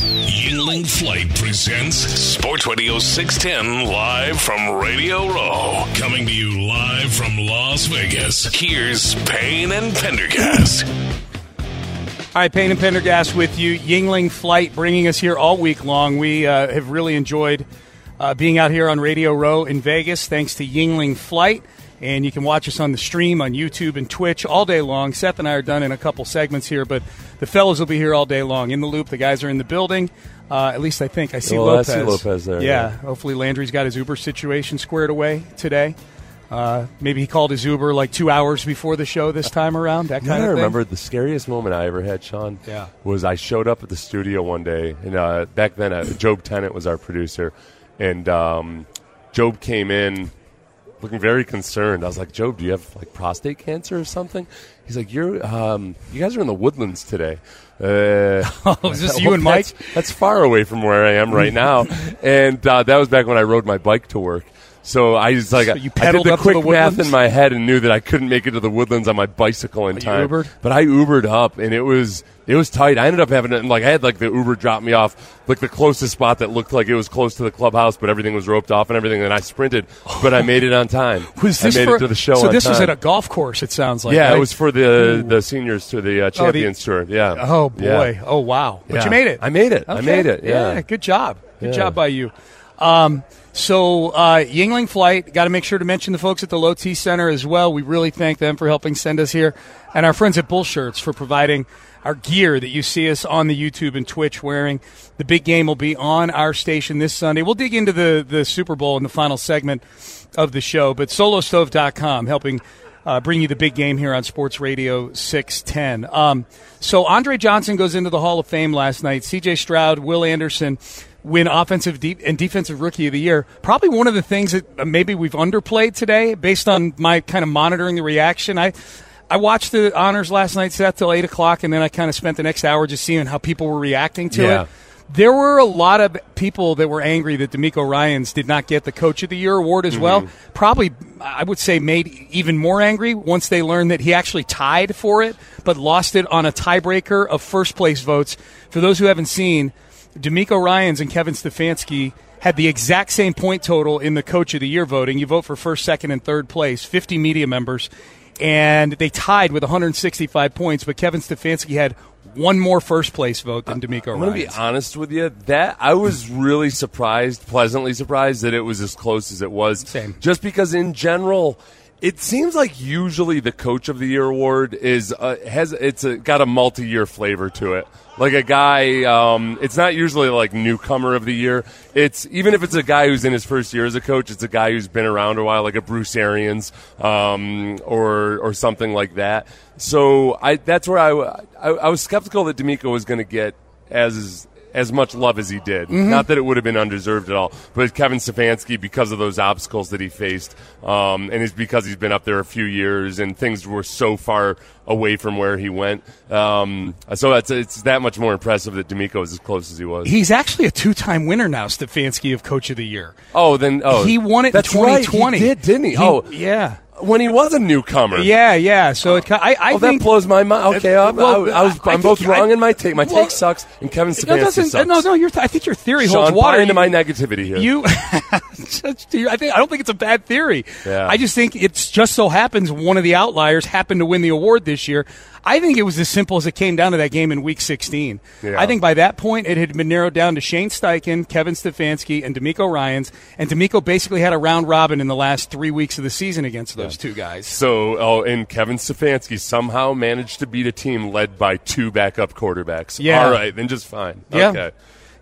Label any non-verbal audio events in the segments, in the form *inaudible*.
Yuengling Flight presents Sports Radio 610 live from Radio Row. Coming to you live from Las Vegas. Here's Payne and Pendergast. Right, Payne and Pendergast with you. Yuengling Flight bringing us here all week long. We uh, have really enjoyed uh, being out here on Radio Row in Vegas thanks to Yuengling Flight. And you can watch us on the stream on YouTube and Twitch all day long. Seth and I are done in a couple segments here, but the fellows will be here all day long. In the loop, the guys are in the building. Uh, at least I think. I see Well, I Lopez. see Lopez there, Yeah, yeah. hopefully Landry's got his Uber situation squared away today. Uh, maybe he called his Uber like two hours before the show this time around. That kind I of thing. I remember the scariest moment I ever had, Sean. Yeah. Was I showed up at the studio one day, and uh, back then uh, Job Tennant was our producer, and um, Job came in looking very concerned. I was like, Job, do you have like prostate cancer or something? He's like, you're, um, you guys are in the woodlands today. Uh, *laughs* Oh, is this *laughs* you and Mike? That's, that's far away from where I am right now, *laughs* and uh, that was back when I rode my bike to work. So I was like, So I did the quick the math in my head and knew that I couldn't make it to the woodlands on my bicycle in time. Ubered? But I Ubered up, and it was it was tight. I ended up having it, like I had like the Uber drop me off like the closest spot that looked like it was close to the clubhouse, but everything was roped off and everything. And I sprinted, but I made it on time. Was this I made for, it to the show? So this was at a golf course. It sounds like. yeah, right? it was for the the seniors to the uh, the- Champions Tour. Yeah. Oh boy! Yeah. Oh wow! But Yeah. you made it. I made it. I made it. Yeah. Good job. Good Yeah. job by you. Um, so uh, Yuengling Flight. Got to make sure to mention the folks at the Low T Center as well. We really thank them for helping send us here, and our friends at Bull Shirts for providing our gear that you see us on the YouTube and Twitch wearing. The big game will be on our station this Sunday. We'll dig into the the Super Bowl in the final segment of the show, but SoloStove.com helping uh, bring you the big game here on Sports Radio 610. Um, so Andre Johnson goes into the Hall of Fame last night. C.J. Stroud, Will Anderson win offensive and defensive rookie of the year. Probably one of the things that uh, maybe we've underplayed today, based on my kind of monitoring the reaction. I. I watched the honors last night, Seth, till eight o'clock, and then I kind of spent the next hour just seeing how people were reacting to Yeah. it. There were a lot of people that were angry that DeMeco Ryans did not get the Coach of the Year award as well. Mm-hmm. Probably, I would say, made even more angry once they learned that he actually tied for it, but lost it on a tiebreaker of first place votes. For those who haven't seen, DeMeco Ryans and Kevin Stefanski had the exact same point total in the Coach of the Year voting. You vote for first, second, and third place, 50 media members, and they tied with 165 points, but Kevin Stefanski had one more first place vote than DeMeco I'm going to be honest with you. That I was really surprised, pleasantly surprised that it was as close as it was. Same. Just because in general, it seems like usually the Coach of the Year award is uh, has it's a, got a multi-year flavor to it. Like a guy, um, it's not usually like newcomer of the year. It's even if it's a guy who's in his first year as a coach, it's a guy who's been around a while, like a Bruce Arians um, or or something like that. So I that's where I, I, I was skeptical that DeMeco was going to get as as much love as he did. Mm-hmm. Not that it would have been undeserved at all, but Kevin Stefanski, because of those obstacles that he faced, um, and it's because he's been up there a few years and things were so far away from where he went. Um, so it's, it's that much more impressive that DeMeco is as close as he was. He's actually a two-time winner now, Stefanski of Coach of the Year. oh, then oh, he won it That's in 2020. Right, he did, didn't he? oh, yeah, when he was a newcomer. yeah, yeah. So it, I, I Oh, think that blows my mind. Okay, I, Well, I, I I'm both wrong I- in my take. My well, take sucks, and Kevin No, Stefanski doesn't- uh, sucks. no, no. Your th- I think your theory Sean, holds water. into my negativity here. *laughs* You, I think I don't think it's a bad theory. Yeah. I just think it's just so happens one of the outliers happened to win the award this year. I think it was as simple as it came down to that game in Week 16. Yeah. I think by that point it had been narrowed down to Shane Steichen, Kevin Stefanski, and DeMeco Ryans, and DeMeco basically had a round robin in the last three weeks of the season against those two guys. So, oh, and Kevin Stefanski somehow managed to beat a team led by two backup quarterbacks. Yeah. All right, then just fine. Yeah. Okay.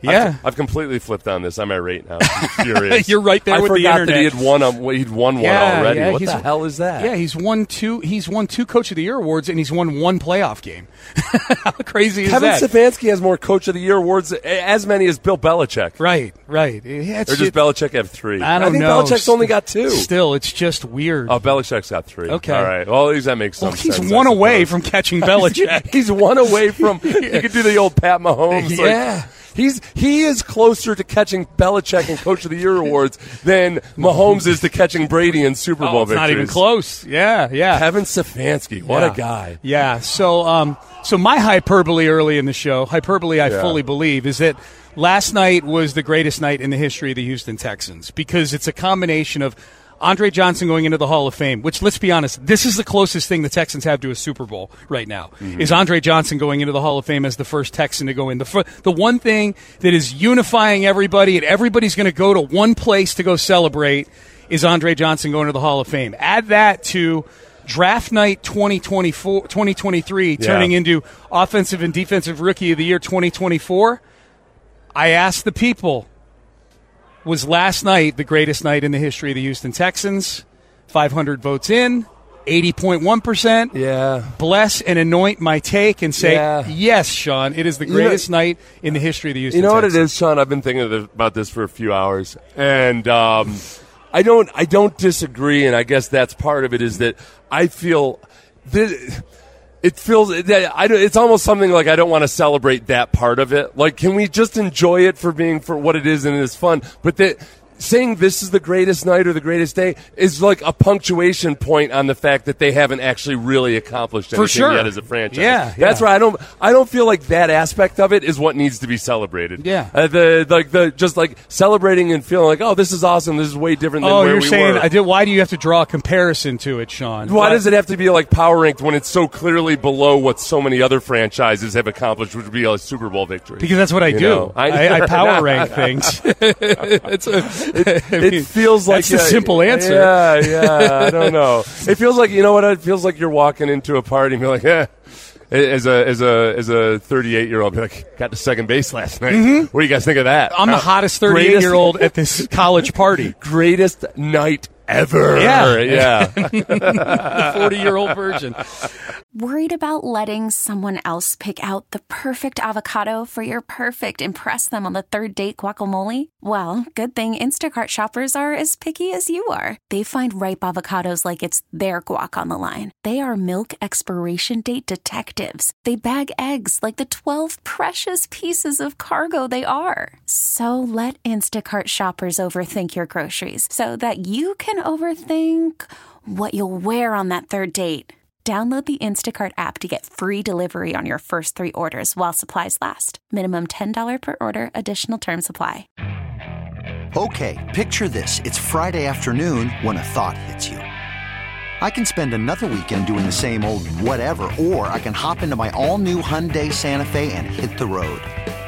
Yeah. I've, I've completely flipped on this. I'm irate now. *laughs* I'm furious. *laughs* You're right there I with the forgot that he had won. A, he'd won Yeah, one already. yeah, what he's- the hell is that? Yeah, he's won two. He's won two Coach of the Year awards, and he's won one playoff game. *laughs* How crazy is Kevin that? Kevin Stefanski has more Coach of the Year awards, as many as Bill Belichick. right, right. Yeah, it's Or does Belichick have three? I don't I think know. Belichick's only got two. Still, it's just weird. Oh, Belichick's got three. Okay. All right. Well, at least that makes some well, he's sense. one away from catching Belichick. He's one away from. You could do the old Pat Mahomes. like, Yeah. He's he is closer to catching Belichick and Coach of the Year awards than Mahomes is to catching Brady in Super Bowl oh, it's not even close. Yeah, yeah. Kevin Stefanski, what Yeah. a guy! Yeah. So, um, so my hyperbole early in the show, hyperbole, I Yeah. fully believe, is that last night was the greatest night in the history of the Houston Texans because it's a combination of Andre Johnson going into the Hall of Fame, which let's be honest, this is the closest thing the Texans have to a Super Bowl right now. Mm-hmm. Is Andre Johnson going into the Hall of Fame as the first Texan to go in? The fir- the one thing that is unifying everybody and everybody's going to go to one place to go celebrate is Andre Johnson going to the Hall of Fame. Add that to draft night 2024 2023 turning into offensive and defensive rookie of the year 2024. I asked the people was last night the greatest night in the history of the Houston Texans? 500 votes in, 80.1%. Yeah, Bless and anoint my take and say, Yeah. yes, Sean, it is the know- greatest night in the history of the Houston you know what it is, Sean? I've been thinking about this for a few hours, and um, I don't I don't disagree, and I guess that's part of it. Is that I feel that. It feels I it's almost something like I don't want to celebrate that part of it. Like, can we just enjoy it for being for what it is and it is fun? But that saying this is the greatest night or the greatest day is like a punctuation point on the fact that they haven't actually really accomplished anything sure. yet as a franchise. Yeah, that's yeah. why I don't I don't feel like that aspect of it is what needs to be celebrated. Yeah. uh, the like the just like celebrating and feeling like oh this is awesome. This is way different than Oh, you're we saying were. I did, why do you have to draw a comparison to it, Sean? why does it have to be like power ranked when it's so clearly below what so many other franchises have accomplished, which would be a Super Bowl victory? Because that's what I You do. I- I, I *laughs* power rank things. *laughs* it's a, it *laughs* feels like That's the yeah, simple answer. Yeah, yeah. I *laughs* don't know. It feels like you know what? It feels like you're walking into a party and you're like, eh. As a as a as a 38 year old, be like, got to second base last night. What do you guys think of that? Mm-hmm. I'm the Uh, hottest 38 year old at this college party. *laughs* greatest night ever. Yeah. yeah. *laughs* the 40 year old version. Worried about letting someone else pick out the perfect avocado for your perfect impress them on the third date guacamole? Well, good thing Instacart shoppers are as picky as you are. They find ripe avocados like it's their guac on the line. They are milk expiration date detectives. They bag eggs like the 12 precious pieces of cargo they are. So let Instacart shoppers overthink your groceries so that you can overthink what you'll wear on that third date. Download the Instacart app to get free delivery on your first three orders while supplies last. Minimum $10 per order, additional term supply. Okay, picture this. It's Friday afternoon when a thought hits you. I can spend another weekend doing the same old whatever, or I can hop into my all new Hyundai Santa Fe and hit the road.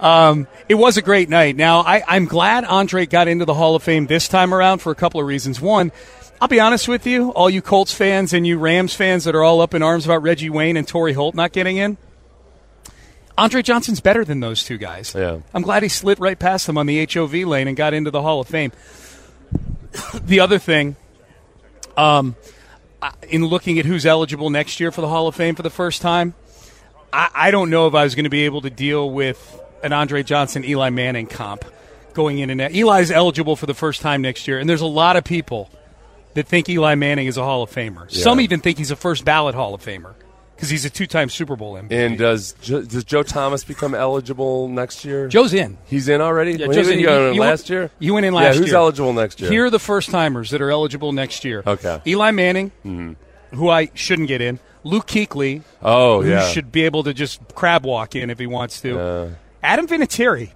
Um, it was a great night. Now, I, I'm glad Andre got into the Hall of Fame this time around for a couple of reasons. One, I'll be honest with you, all you Colts fans and you Rams fans that are all up in arms about Reggie Wayne and Torry Holt not getting in, Andre Johnson's better than those two guys. Yeah. I'm glad he slid right past them on the HOV lane and got into the Hall of Fame. *coughs* the other thing, um, in looking at who's eligible next year for the Hall of Fame for the first time, I, I don't know if I was going to be able to deal with an Andre Johnson, Eli Manning comp going in and out. Eli's eligible for the first time next year, and there's a lot of people that think Eli Manning is a Hall of Famer. Some even think he's a first ballot Hall of Famer because he's a two-time Super Bowl MVP. And does does Joe Thomas become eligible next year? Joe's in. He's in already. Yeah, Joe's in. he go You- in you last went- year. you went in Yeah, last who's year. Who's eligible next year? Here are the first timers that are eligible next year. Okay. Mm-hmm. Eli Manning, who I shouldn't get in. Luke Kuechly, oh who yeah. should be able to just crab walk in if he wants to. Adam Vinatieri.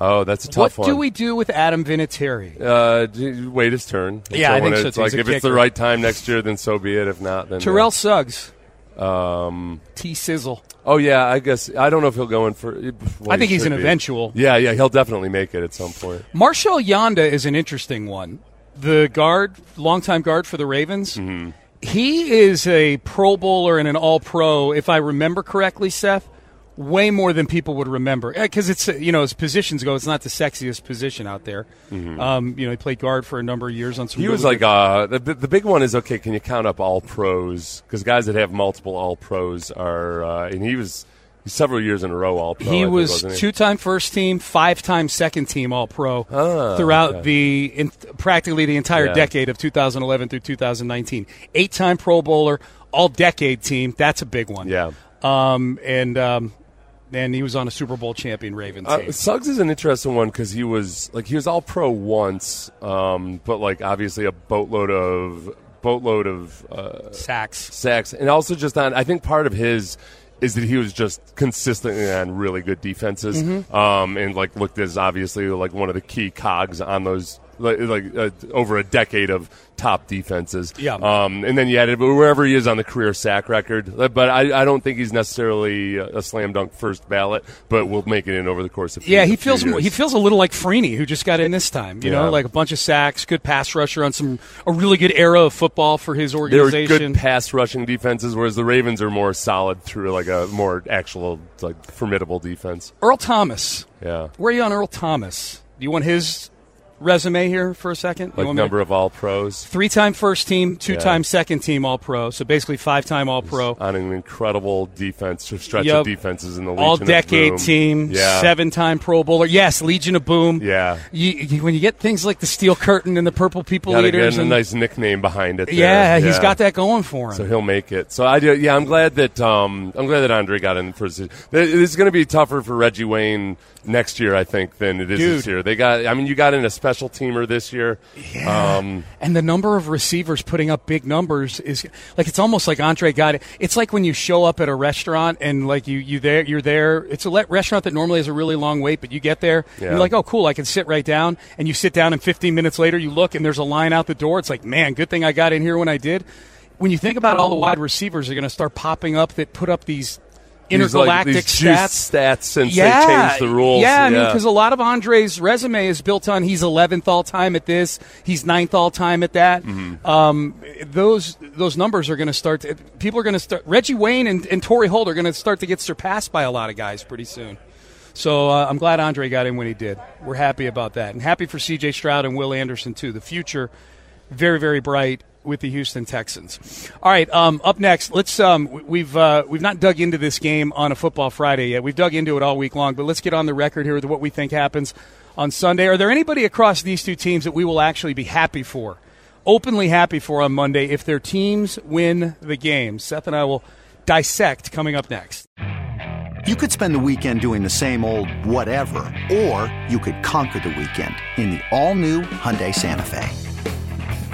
oh, that's a What tough one. What do we do with Adam Vinatieri? Uh, wait his turn. Yeah, I when think so, It's like if it's the right time next year, then so be it. If not, then Terrell Suggs. Um. T Sizzle. Oh yeah, I guess I don't know if he'll go in for. well, I he think he's an be. eventual. Yeah, yeah, he'll definitely make it at some point. Marshal Yanda is an interesting one. The guard, longtime guard for the Ravens. Mm-hmm. He is a Pro Bowler and an All Pro, if I remember correctly, Seth. Way more than people would remember because it's uh, you know as positions go, it's not the sexiest position out there. Um, you know, he played guard for a number of years on some. Mm-hmm. He was like uh, the the big one is okay. Can you count up all pros? Because guys that have multiple all pros are, uh, and he was several years in a row all pro. He think, was two-time first team, five-time second team All Pro Ah, throughout okay. the in, practically the entire Yeah. decade of 2011 through 2019. Eight-time Pro Bowler, All-Decade team. That's a big one. Yeah. Um, and um, and he was on a Super Bowl champion Ravens team. Uh, Suggs is an interesting one because he was like he was all pro once, um, but like obviously a boatload of boatload of uh, Sacks. sacks, and also just on. I think part of his is that he was just consistently on really good defenses, Mm-hmm. um, and like looked as obviously like one of the key cogs on those like, like uh, over a decade of top defenses. Yeah. Um, and then you added but wherever he is on the career sack record, but I, I don't think he's necessarily a slam dunk first ballot, but we'll make it in over the course of Yeah, he feels years. he feels a little like Freeney, who just got in this time. You Yeah. know, like a bunch of sacks, good pass rusher on some a really good era of football for his organization. good pass rushing defenses, whereas the Ravens are more solid through like a more actual like formidable defense. Earl Thomas. Yeah, Where are you on Earl Thomas? Do you want his resume here for a second? Like want me to- number of all pros Three-time first team, two-time second team All Pro. So basically five-time All Pro. on an incredible defense stretch Yep. of defenses in the All decade team, Yeah, seven-time Pro Bowler. Yes, Legion of Boom. yeah. You, you, when you get things like the Steel Curtain and the Purple People Got to Eaters, get a nice nickname behind it. there. yeah, he's got that going for him. So he'll make it. So I do. Yeah, I'm glad that um, I'm glad that Andre got in for. This is going to be tougher for Reggie Wayne next year, I think, than it is this year. They got. I mean, you got in a special teamer this year. Um, And the number of receivers putting up big numbers is like it's almost like Andre got it. It's like when you show up at a restaurant and like you you there you're there. It's a restaurant that normally has a really long wait, but you get there and Yeah. you're like, oh cool, I can sit right down. And you sit down, and 15 minutes later you look and there's a line out the door. It's like, man, good thing I got in here when I did. When you think about all the wide receivers are going to start popping up that put up these like, intergalactic these stats. stats since yeah, they changed the rules. Yeah, I mean, because a lot of Andre's resume is built on he's 11th all time at this, he's 9th all time at that. Mm-hmm. Um, those those numbers are going to start. People are going to start. Reggie Wayne and, and Torry Holt are going to start to get surpassed by a lot of guys pretty soon. So uh, I'm glad Andre got in when he did. We're happy about that, and happy for C.J. Stroud and Will Anderson too. The future, very very bright with the Houston Texans. All right, um, up next, let's. Um, we- we've uh, we've not dug into this game on a Football Friday yet. We've dug into it all week long, but let's get on the record here with what we think happens on Sunday. Are there anybody across these two teams that we will actually be happy for, openly happy for on Monday if their teams win the game? Seth and I will dissect coming up next. You could spend the weekend doing the same old whatever, or you could conquer the weekend in the all-new Hyundai Santa Fe.